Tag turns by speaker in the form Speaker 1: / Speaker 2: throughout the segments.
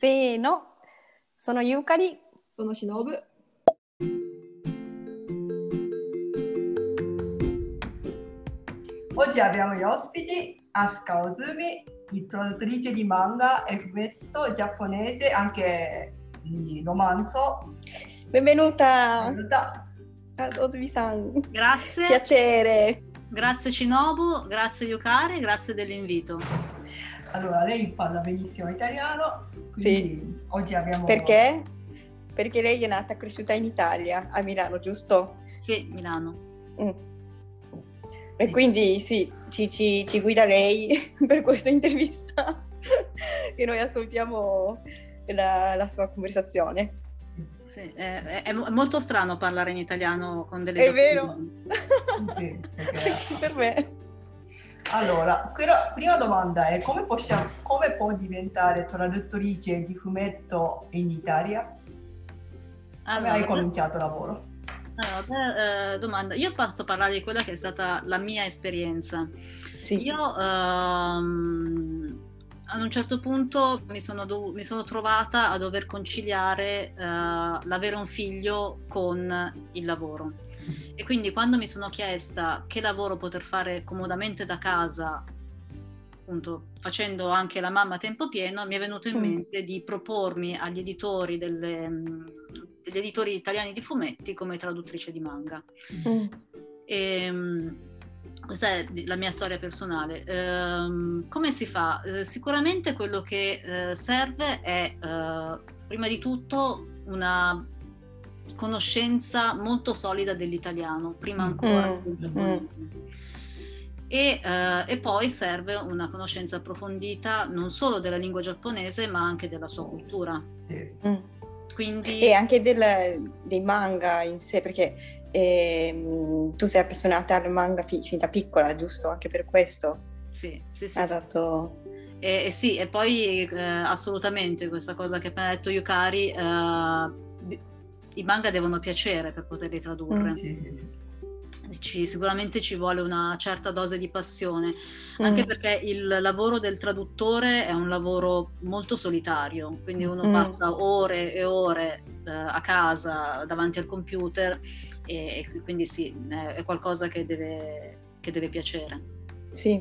Speaker 1: せーの。sono Yukari.
Speaker 2: Sono Shinobu. Oggi abbiamo gli ospiti Asuka Ozumi, traduttrice di manga e fumetto giapponese, anche di romanzo.
Speaker 1: Benvenuta!
Speaker 2: Benvenuta!
Speaker 1: Ozumi-san.
Speaker 3: Grazie.
Speaker 1: Piacere.
Speaker 3: Grazie Shinobu, grazie Yukari, grazie dell'invito.
Speaker 2: Allora, lei parla benissimo italiano, quindi sì. oggi abbiamo...
Speaker 1: Perché? Perché lei è nata e cresciuta in Italia, a Milano, giusto?
Speaker 3: Sì, Milano. Mm.
Speaker 1: E sì. quindi sì, ci, ci, ci, guida lei per questa intervista che noi ascoltiamo la, la sua conversazione.
Speaker 3: Sì, è, è, molto strano parlare in italiano con delle...
Speaker 1: È vero!
Speaker 2: sì,
Speaker 1: perché... per me.
Speaker 2: Allora, prima domanda è come, possiamo, come può diventare traduttrice di fumetto in Italia? Come hai cominciato il lavoro?
Speaker 3: Allora, beh, eh, domanda. Io posso parlare di quella che è stata la mia esperienza.
Speaker 1: Sì.
Speaker 3: Io ehm, ad un certo punto mi sono, dov- mi sono trovata a dover conciliare eh, l'avere un figlio con il lavoro. E quindi quando mi sono chiesta che lavoro poter fare comodamente da casa, appunto facendo anche la mamma a tempo pieno, mi è venuto in mm. mente di propormi agli editori delle, degli editori italiani di fumetti come traduttrice di manga. Mm. E, ehm, questa è la mia storia personale. Ehm, come si fa? Eh, sicuramente quello che eh, serve è eh, prima di tutto una conoscenza molto solida dell'italiano, prima ancora mm. del giapponese. Mm. E, eh, e, poi serve una conoscenza approfondita non solo della lingua giapponese ma anche della sua cultura.
Speaker 2: Sì.
Speaker 1: Mm. Quindi... E anche del, dei manga in sé, perché eh, tu sei appassionata al manga fin da piccola, giusto? Anche per questo.
Speaker 3: Sì, sì, sì.
Speaker 1: Ha dato...
Speaker 3: E, e, sì, e poi eh, assolutamente questa cosa che ha appena detto Yukari, eh, i manga devono piacere per poterli tradurre. Mm.
Speaker 2: Sì, sì, sì.
Speaker 3: Ci, sicuramente ci vuole una certa dose di passione, mm. anche perché il lavoro del traduttore è un lavoro molto solitario, quindi uno mm. passa ore e ore eh, a casa davanti al computer e, e quindi sì, è qualcosa che deve, che deve piacere.
Speaker 1: Sì,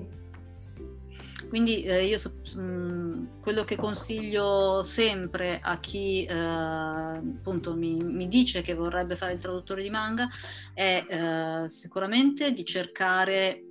Speaker 3: quindi eh, io mh, mm, quello che consiglio sempre a chi eh, appunto mi, mi, dice che vorrebbe fare il traduttore di manga è eh, sicuramente di cercare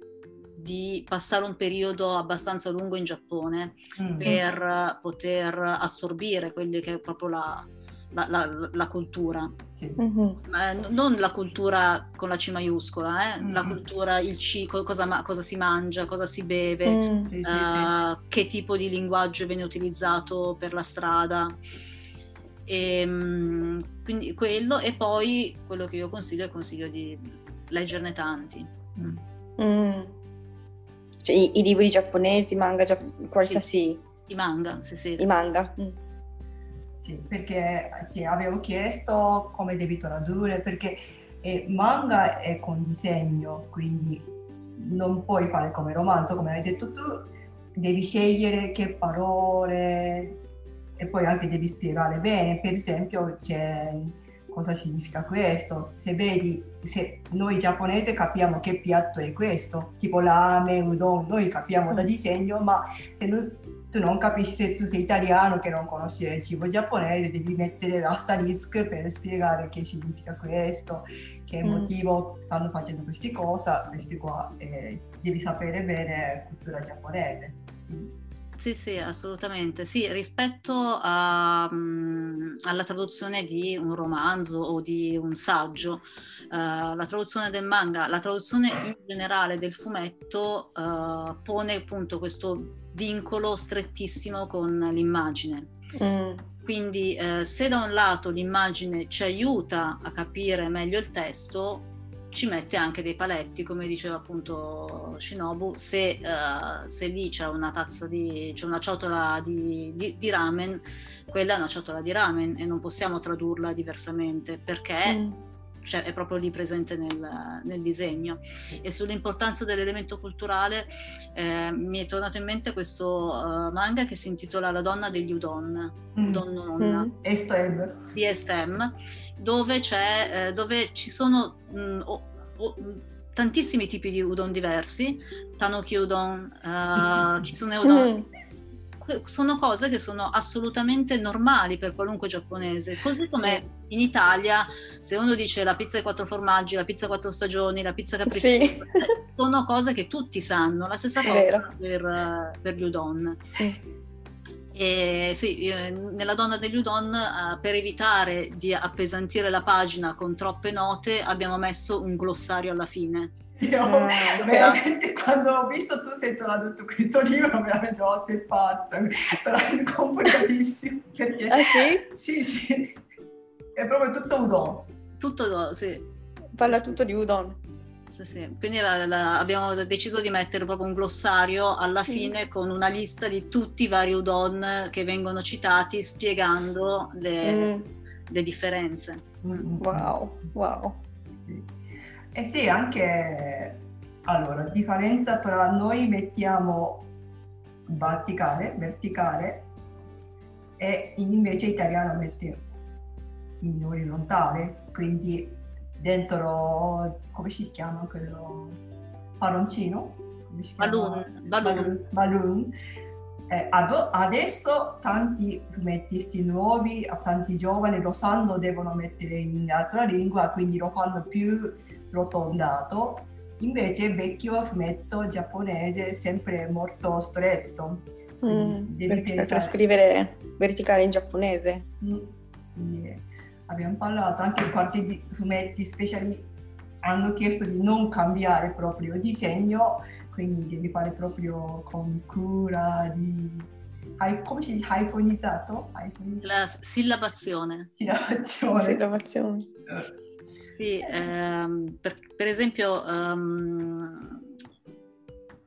Speaker 3: di passare un periodo abbastanza lungo in Giappone mm-hmm. per poter assorbire quelli che è proprio la, la, la, la cultura.
Speaker 2: Sì, sì. Mm-hmm.
Speaker 3: non la cultura con la C maiuscola, eh? mm-hmm. la cultura, il C, cosa, cosa, si mangia, cosa si beve, mm. sì, uh, che tipo di linguaggio viene utilizzato per la strada. E, ehm, quindi quello, e poi quello che io consiglio è consiglio di leggerne tanti.
Speaker 1: Mm. Mm. Cioè, i, i, libri giapponesi, manga, qualsiasi...
Speaker 3: I manga, sì, sì.
Speaker 1: I manga. Mm.
Speaker 2: Sì, perché sì, avevo chiesto come devi tradurre, perché eh, manga è con disegno, quindi non puoi fare come romanzo, come hai detto tu, devi scegliere che parole e poi anche devi spiegare bene. Per esempio, c'è cosa significa questo. Se vedi, se noi giapponesi capiamo che piatto è questo, tipo lame, udon, noi capiamo da mm. disegno, ma se non, tu non capisci se tu sei italiano che non conosci il cibo giapponese, devi mettere l'asterisk per spiegare che significa questo, che mm. motivo stanno facendo queste cose, questi qua, eh, devi sapere bene la cultura giapponese.
Speaker 3: Sì, sì, assolutamente. Sì, rispetto a, um, alla traduzione di un romanzo o di un saggio, uh, la traduzione del manga, la traduzione in generale del fumetto uh, pone appunto questo vincolo strettissimo con l'immagine. Mm. Quindi uh, se da un lato l'immagine ci aiuta a capire meglio il testo, ci mette anche dei paletti, come diceva appunto Shinobu, se, uh, se lì c'è una tazza di, c'è una ciotola di, di, di, ramen, quella è una ciotola di ramen e non possiamo tradurla diversamente perché mm. Cioè è proprio lì presente nel, nel disegno. E sull'importanza dell'elemento culturale eh, mi è tornato in mente questo uh, manga che si intitola La donna degli udon, mm. Donnonna, mm.
Speaker 2: Estem.
Speaker 3: di Estem, dove, c'è, eh, dove ci sono mh, mm, oh, oh, tantissimi tipi di udon diversi, tanuki udon, uh, kitsune udon, mm sono cose che sono assolutamente normali per qualunque giapponese, così come sì. in Italia se uno dice la pizza ai quattro formaggi, la pizza a quattro stagioni, la pizza capricciosa, sì. sono cose che tutti sanno, la stessa cosa per, per, gli udon. Sì. E sì, nella donna degli udon, uh, per evitare di appesantire la pagina con troppe note, abbiamo messo un glossario alla fine.
Speaker 2: Io ah, veramente quando ho visto tu sei tradotto questo libro veramente oh sei pazza però è complicatissimo perché
Speaker 1: ah sì?
Speaker 2: sì sì è proprio tutto udon
Speaker 3: tutto udon sì
Speaker 1: parla tutto di udon
Speaker 3: sì, sì. Quindi la, la, abbiamo deciso di mettere proprio un glossario alla fine mm. con una lista di tutti i vari udon che vengono citati spiegando le, mm. le differenze.
Speaker 1: Wow, wow.
Speaker 2: Eh sì, anche allora, differenza tra noi mettiamo verticale, verticale e invece italiano mette in orizzontale, quindi dentro, come si chiama quello? Palloncino?
Speaker 3: Balloon. Balloon.
Speaker 2: balloon. Eh, ad- adesso tanti fumettisti nuovi, tanti giovani lo sanno, devono mettere in altra lingua, quindi lo fanno più rotondato, invece il vecchio fumetto giapponese è sempre molto stretto.
Speaker 1: Mm, per pensare... trascrivere verticale in giapponese. Mm,
Speaker 2: quindi abbiamo parlato anche in qualche fumetti speciali hanno chiesto di non cambiare proprio il disegno, quindi devi fare proprio con cura di come si dice? Hyphonizzato?
Speaker 3: La sillabazione.
Speaker 2: Sillabazione.
Speaker 1: sillabazione.
Speaker 2: Eh.
Speaker 3: Sì, ehm, per, per, esempio, um,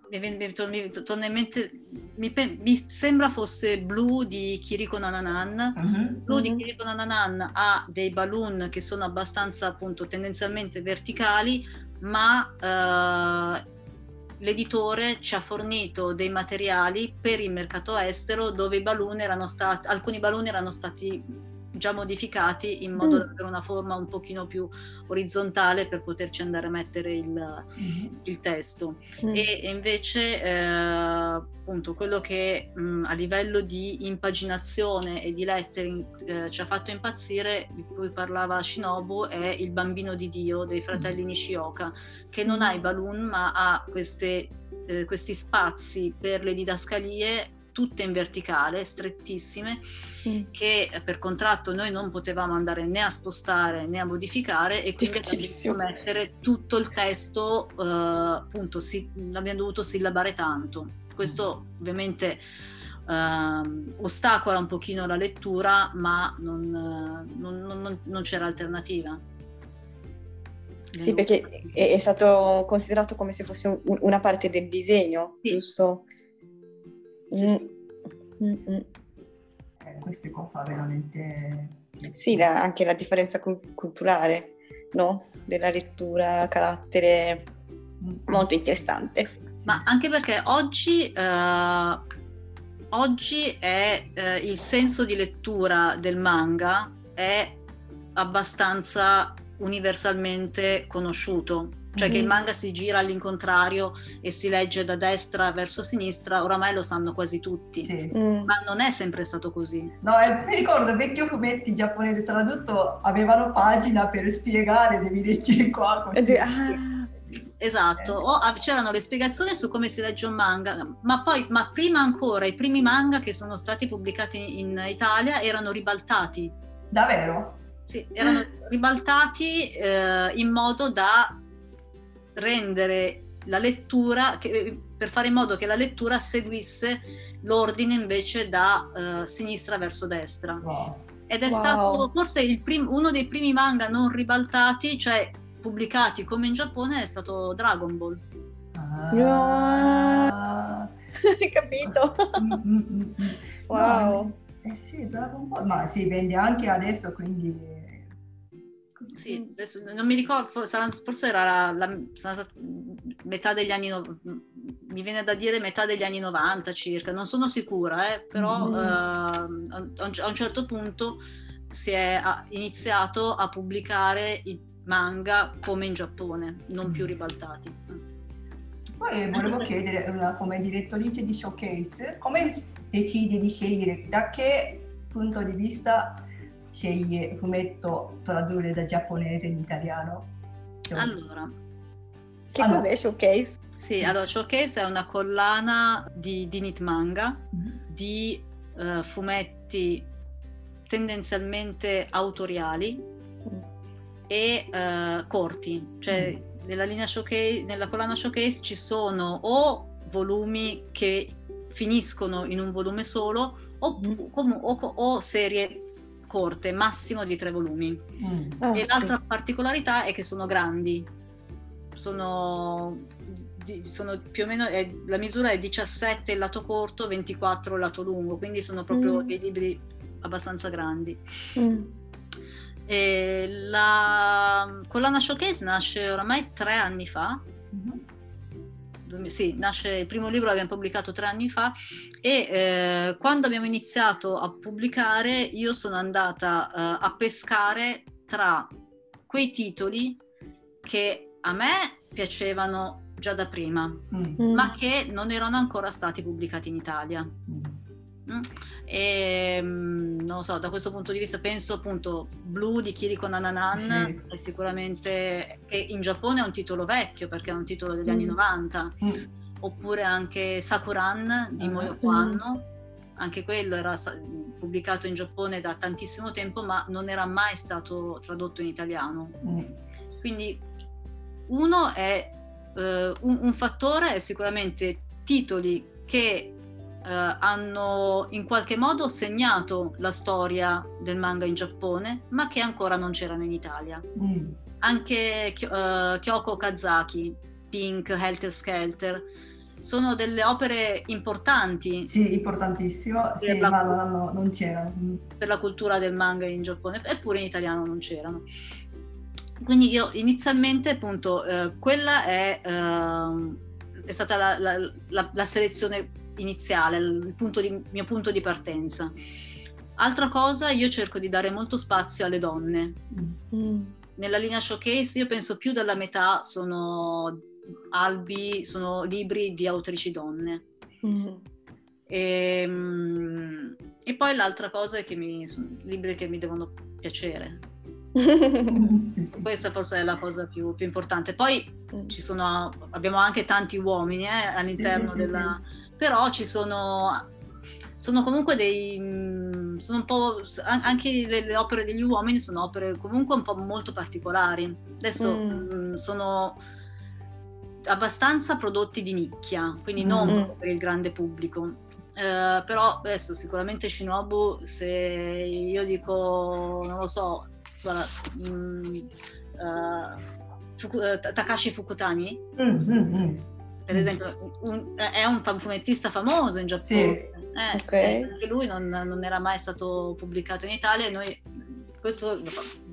Speaker 3: mi, mi, mi, torna in mente, mi, mi, sembra fosse Blu di Kiriko Nananan. Uh-huh. Blu uh-huh. di Kiriko Nananan ha dei balloon che sono abbastanza appunto tendenzialmente verticali, ma uh, l'editore ci ha fornito dei materiali per il mercato estero dove i balloon erano stati, alcuni balloon erano stati già modificati in modo mm. da avere una forma un pochino più orizzontale per poterci andare a mettere il, mm. il testo. Mm. E, invece eh, appunto quello che mh, mm, a livello di impaginazione e di lettering eh, ci ha fatto impazzire, di cui parlava Shinobu, è il bambino di Dio dei fratelli mm. Nishioka, che non ha i balloon ma ha queste, eh, questi spazi per le didascalie tutte in verticale, strettissime, mm. che per contratto noi non potevamo andare né a spostare né a modificare e quindi abbiamo dovuto mettere tutto il testo, eh, appunto, si, l'abbiamo dovuto sillabare tanto. Questo ovviamente eh, ostacola un pochino la lettura, ma non, non, non, non c'era alternativa.
Speaker 1: Sì, perché è, è, stato considerato come se fosse un, una parte del disegno, sì. giusto?
Speaker 2: Sì, sì. Mm. mm, mm. Eh, queste cose veramente...
Speaker 1: Sì, la, anche la differenza culturale, no? Della lettura, carattere mm. molto interessante.
Speaker 3: Ma anche perché oggi, eh, oggi è, eh, il senso di lettura del manga è abbastanza universalmente conosciuto cioè mm-hmm. che il manga si gira all'incontrario e si legge da destra verso sinistra, oramai lo sanno quasi tutti. Sì. Mm. Ma non è sempre stato così.
Speaker 2: No, eh, mi ricordo, vecchio fumetti giapponesi tradotto avevano pagina per spiegare, devi leggere qua. Così. Ah.
Speaker 3: Esatto, o c'erano le spiegazioni su come si legge un manga, ma poi, ma prima ancora, i primi manga che sono stati pubblicati in Italia erano ribaltati.
Speaker 2: Davvero?
Speaker 3: Sì, erano ribaltati eh, in modo da rendere la lettura, che, per fare in modo che la lettura seguisse l'ordine invece da uh, sinistra verso destra. Wow. Ed è wow. stato forse prim- uno dei primi manga non ribaltati, cioè pubblicati come in Giappone, è stato Dragon Ball.
Speaker 1: Ah. Hai capito? Mm, mm,
Speaker 2: mm, wow. No, eh sì, Dragon Ball, ma si vende anche adesso, quindi
Speaker 3: Sì, adesso non mi ricordo, forse era la, la, metà degli anni, mi viene da dire metà degli anni 90 circa, non sono sicura, eh, però mm. uh, a un certo punto si è iniziato a pubblicare i manga come in Giappone, non più ribaltati.
Speaker 2: Poi volevo chiedere, una, come direttrice di showcase, come decidi di scegliere, da che punto di vista sceglie fumetto tradurre da giapponese in italiano?
Speaker 3: Allora,
Speaker 1: che allora. cos'è Showcase?
Speaker 3: Sì, sì, allora Showcase è una collana di, di Nit Manga, mm-hmm. di uh, fumetti tendenzialmente autoriali mm. e uh, corti, cioè mm. nella, linea showcase, nella collana Showcase ci sono o volumi che finiscono in un volume solo o, mm. o, o serie corte, massimo di tre volumi. Mm. Oh, e l'altra sì. particolarità è che sono grandi, sono, sono più o meno, è, la misura è 17 il lato corto, 24 il lato lungo, quindi sono proprio mm. dei libri abbastanza grandi. Mm. E la collana showcase nasce oramai tre anni fa. Mm-hmm sì, nasce, il primo libro l'abbiamo pubblicato tre anni fa e eh, quando abbiamo iniziato a pubblicare io sono andata eh, a pescare tra quei titoli che a me piacevano già da prima, mm. ma che non erano ancora stati pubblicati in Italia. Mm. Mm. E mm, non lo so, da questo punto di vista penso appunto Blue di Kiriko Nananan sì. è sicuramente che in Giappone è un titolo vecchio perché è un titolo degli mm. anni 90, mm. oppure anche Sakuran di uh, Moyoko Anno, anche quello era pubblicato in Giappone da tantissimo tempo ma non era mai stato tradotto in italiano. Mm. Quindi uno è uh, un, un fattore è sicuramente titoli che eh, hanno in qualche modo segnato la storia del manga in Giappone, ma che ancora non c'erano in Italia. Mm. Anche uh, Kyoko Kazaki, Pink, Helter Skelter, sono delle opere importanti.
Speaker 2: Sì, importantissimo, sì, la, ma non, non c'erano. Mm.
Speaker 3: Per la cultura del manga in Giappone, eppure in italiano non c'erano. Quindi io inizialmente appunto eh, quella è, eh, è stata la, la, la, la, selezione iniziale, il, punto di, mio punto di partenza. Altra cosa, io cerco di dare molto spazio alle donne. Mm. Nella linea showcase io penso più della metà sono albi, sono libri di autrici donne. Mm. E, ehm, e, poi l'altra cosa è che mi, sono libri che mi devono piacere. sì, sì. Questa forse è la cosa più, più importante. Poi mm. sono, abbiamo anche tanti uomini eh, all'interno sì, della però ci sono sono comunque dei mm, sono un po' anche le, le, opere degli uomini sono opere comunque un po' molto particolari adesso mm. mm sono abbastanza prodotti di nicchia quindi non mm. per il grande pubblico eh, però adesso sicuramente Shinobu se io dico non lo so guarda, mm, uh, Fuku, uh, Takashi Fukutani mm, per mm. esempio, un, è un fumettista famoso in Giappone. Sì. Eh, okay. Anche lui non, non, era mai stato pubblicato in Italia e noi, questo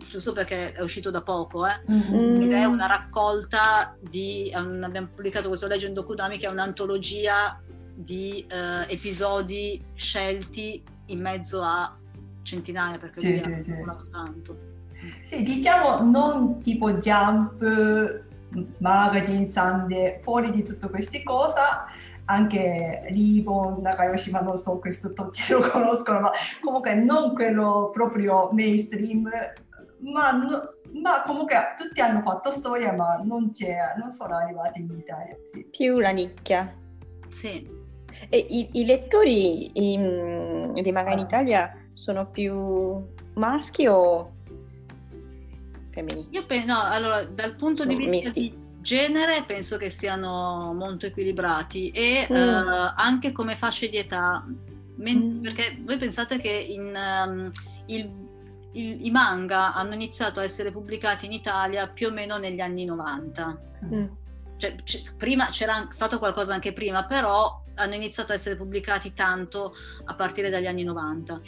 Speaker 3: giusto perché è uscito da poco, eh, mm-hmm. ed è una raccolta di, um, abbiamo pubblicato questo Legend Dokudami che è un'antologia di uh, episodi scelti in mezzo a centinaia perché sì, lui sì, ha sì. tanto.
Speaker 2: Sì, diciamo non tipo Jump Magazine, Sunday, fuori di tutte queste cose, anche Ribbon, Nakayoshima, non so, questo tutti lo conoscono, ma comunque non quello proprio mainstream, ma, no, ma comunque tutti hanno fatto storia, ma non, non sono arrivati in Italia. Sì.
Speaker 1: Più la nicchia.
Speaker 3: Sì.
Speaker 1: E i, i lettori in, di manga in Italia sono più maschi o
Speaker 3: femminili? Io penso, no, allora, dal punto Sono di vista misti. di genere penso che siano molto equilibrati e mm. uh, anche come fasce di età, Men- mm. perché voi pensate che in, um, il, il, i manga hanno iniziato a essere pubblicati in Italia più o meno negli anni 90. Mm. Cioè, c- prima c'era stato qualcosa anche prima, però hanno iniziato a essere pubblicati tanto a partire dagli anni 90.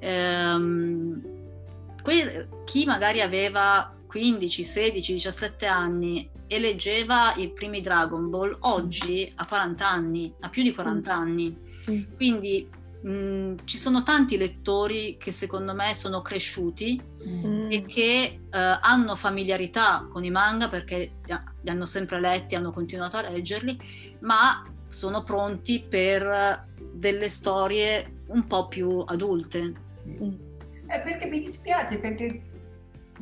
Speaker 3: Ehm, chi magari aveva 15, 16, 17 anni e leggeva i primi Dragon Ball, oggi ha 40 anni, ha più di 40 mm. anni. Mm. Quindi mh, mm, ci sono tanti lettori che secondo me sono cresciuti mm. e che uh, hanno familiarità con i manga perché li hanno sempre letti, hanno continuato a leggerli, ma sono pronti per delle storie un po' più adulte.
Speaker 2: Sì. Eh, perché mi dispiace, perché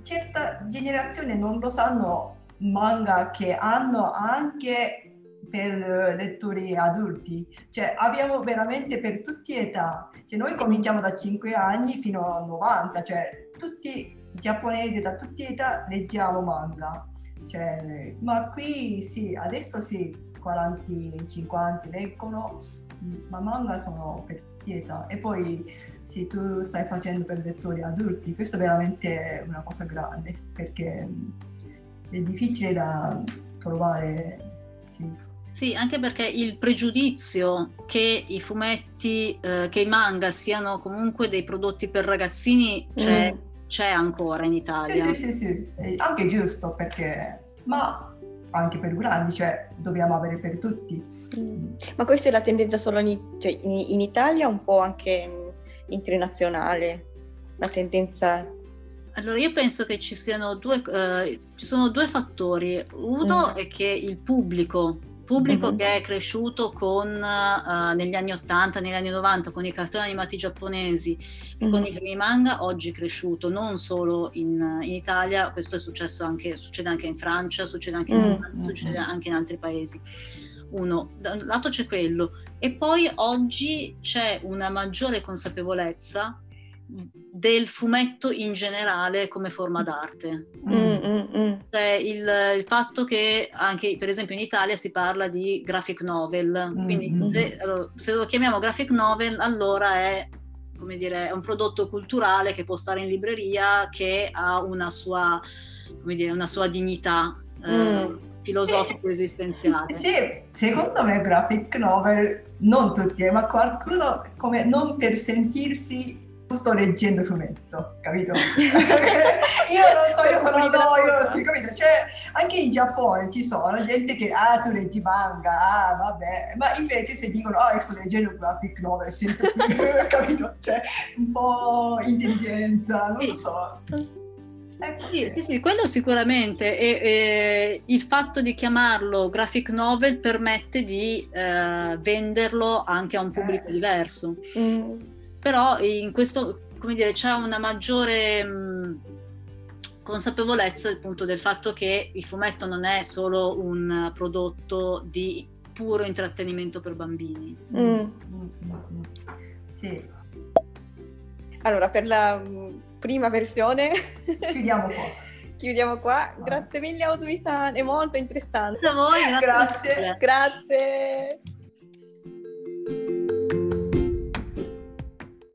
Speaker 2: certa generazione non lo sanno manga che hanno anche per lettori adulti, cioè abbiamo veramente per tutte le età, cioè, noi cominciamo da 5 anni fino a 90, cioè tutti giapponesi da tutte le età leggiamo manga, cioè, ma qui sì, adesso sì, 40, 50 leggono, ma manga sono per tutte le età. E poi sì, tu stai facendo per lettori adulti, questo è veramente una cosa grande perché è difficile da trovare. Sì.
Speaker 3: Sì, anche perché il pregiudizio che i fumetti, eh, che i manga siano comunque dei prodotti per ragazzini c'è, mm. c'è ancora in Italia.
Speaker 2: Sì, sì, sì, sì, anche giusto perché, ma anche per grandi, cioè dobbiamo avere per tutti.
Speaker 1: Mm. Ma questa è la tendenza solo in, cioè, in, in Italia, un po' anche internazionale, la tendenza
Speaker 3: allora, io penso che ci siano due, eh, ci sono due fattori. Uno mm. è che il pubblico pubblico mm-hmm. che è cresciuto con, uh, negli anni 80, negli anni 90 con i cartoni animati giapponesi e mm-hmm. con i primi manga, oggi è cresciuto non solo in, in Italia, questo è successo anche, succede anche in Francia, succede anche in mm-hmm. Spagna, succede anche in altri paesi. Uno, da un lato c'è quello, e poi oggi c'è una maggiore consapevolezza del fumetto in generale come forma d'arte. Mm, mm, mm. Cioè il, il, fatto che anche per esempio in Italia si parla di graphic novel, mm, quindi mm, se, allora, se, lo chiamiamo graphic novel allora è, come dire, è un prodotto culturale che può stare in libreria, che ha una sua, come dire, una sua dignità. Eh, filosofico-esistenziale.
Speaker 2: Sì, secondo me graphic novel, non tutti, ma qualcuno come non per sentirsi sto leggendo fumetto, capito? io non so, io sono noio, sì, capito? Cioè, anche in Giappone ci sono gente che, ah, tu leggi manga, ah, vabbè, ma invece se dicono, oh, io sto leggendo graphic novel, sento più, capito? Cioè, un po' intelligenza, non lo so.
Speaker 3: Ecco. Sì, sì, sì, quello sicuramente. E, e, il fatto di chiamarlo graphic novel permette di eh, venderlo anche a un pubblico eh. diverso. Mm però in questo, come dire, c'è una maggiore mh, consapevolezza appunto del fatto che il fumetto non è solo un prodotto di puro intrattenimento per bambini. Mm.
Speaker 2: Sì.
Speaker 1: Allora, per la prima versione
Speaker 2: chiudiamo qua.
Speaker 1: chiudiamo qua. Grazie mille Osumi-san, è molto interessante.
Speaker 3: Grazie a voi.
Speaker 2: Grazie.
Speaker 1: grazie. grazie.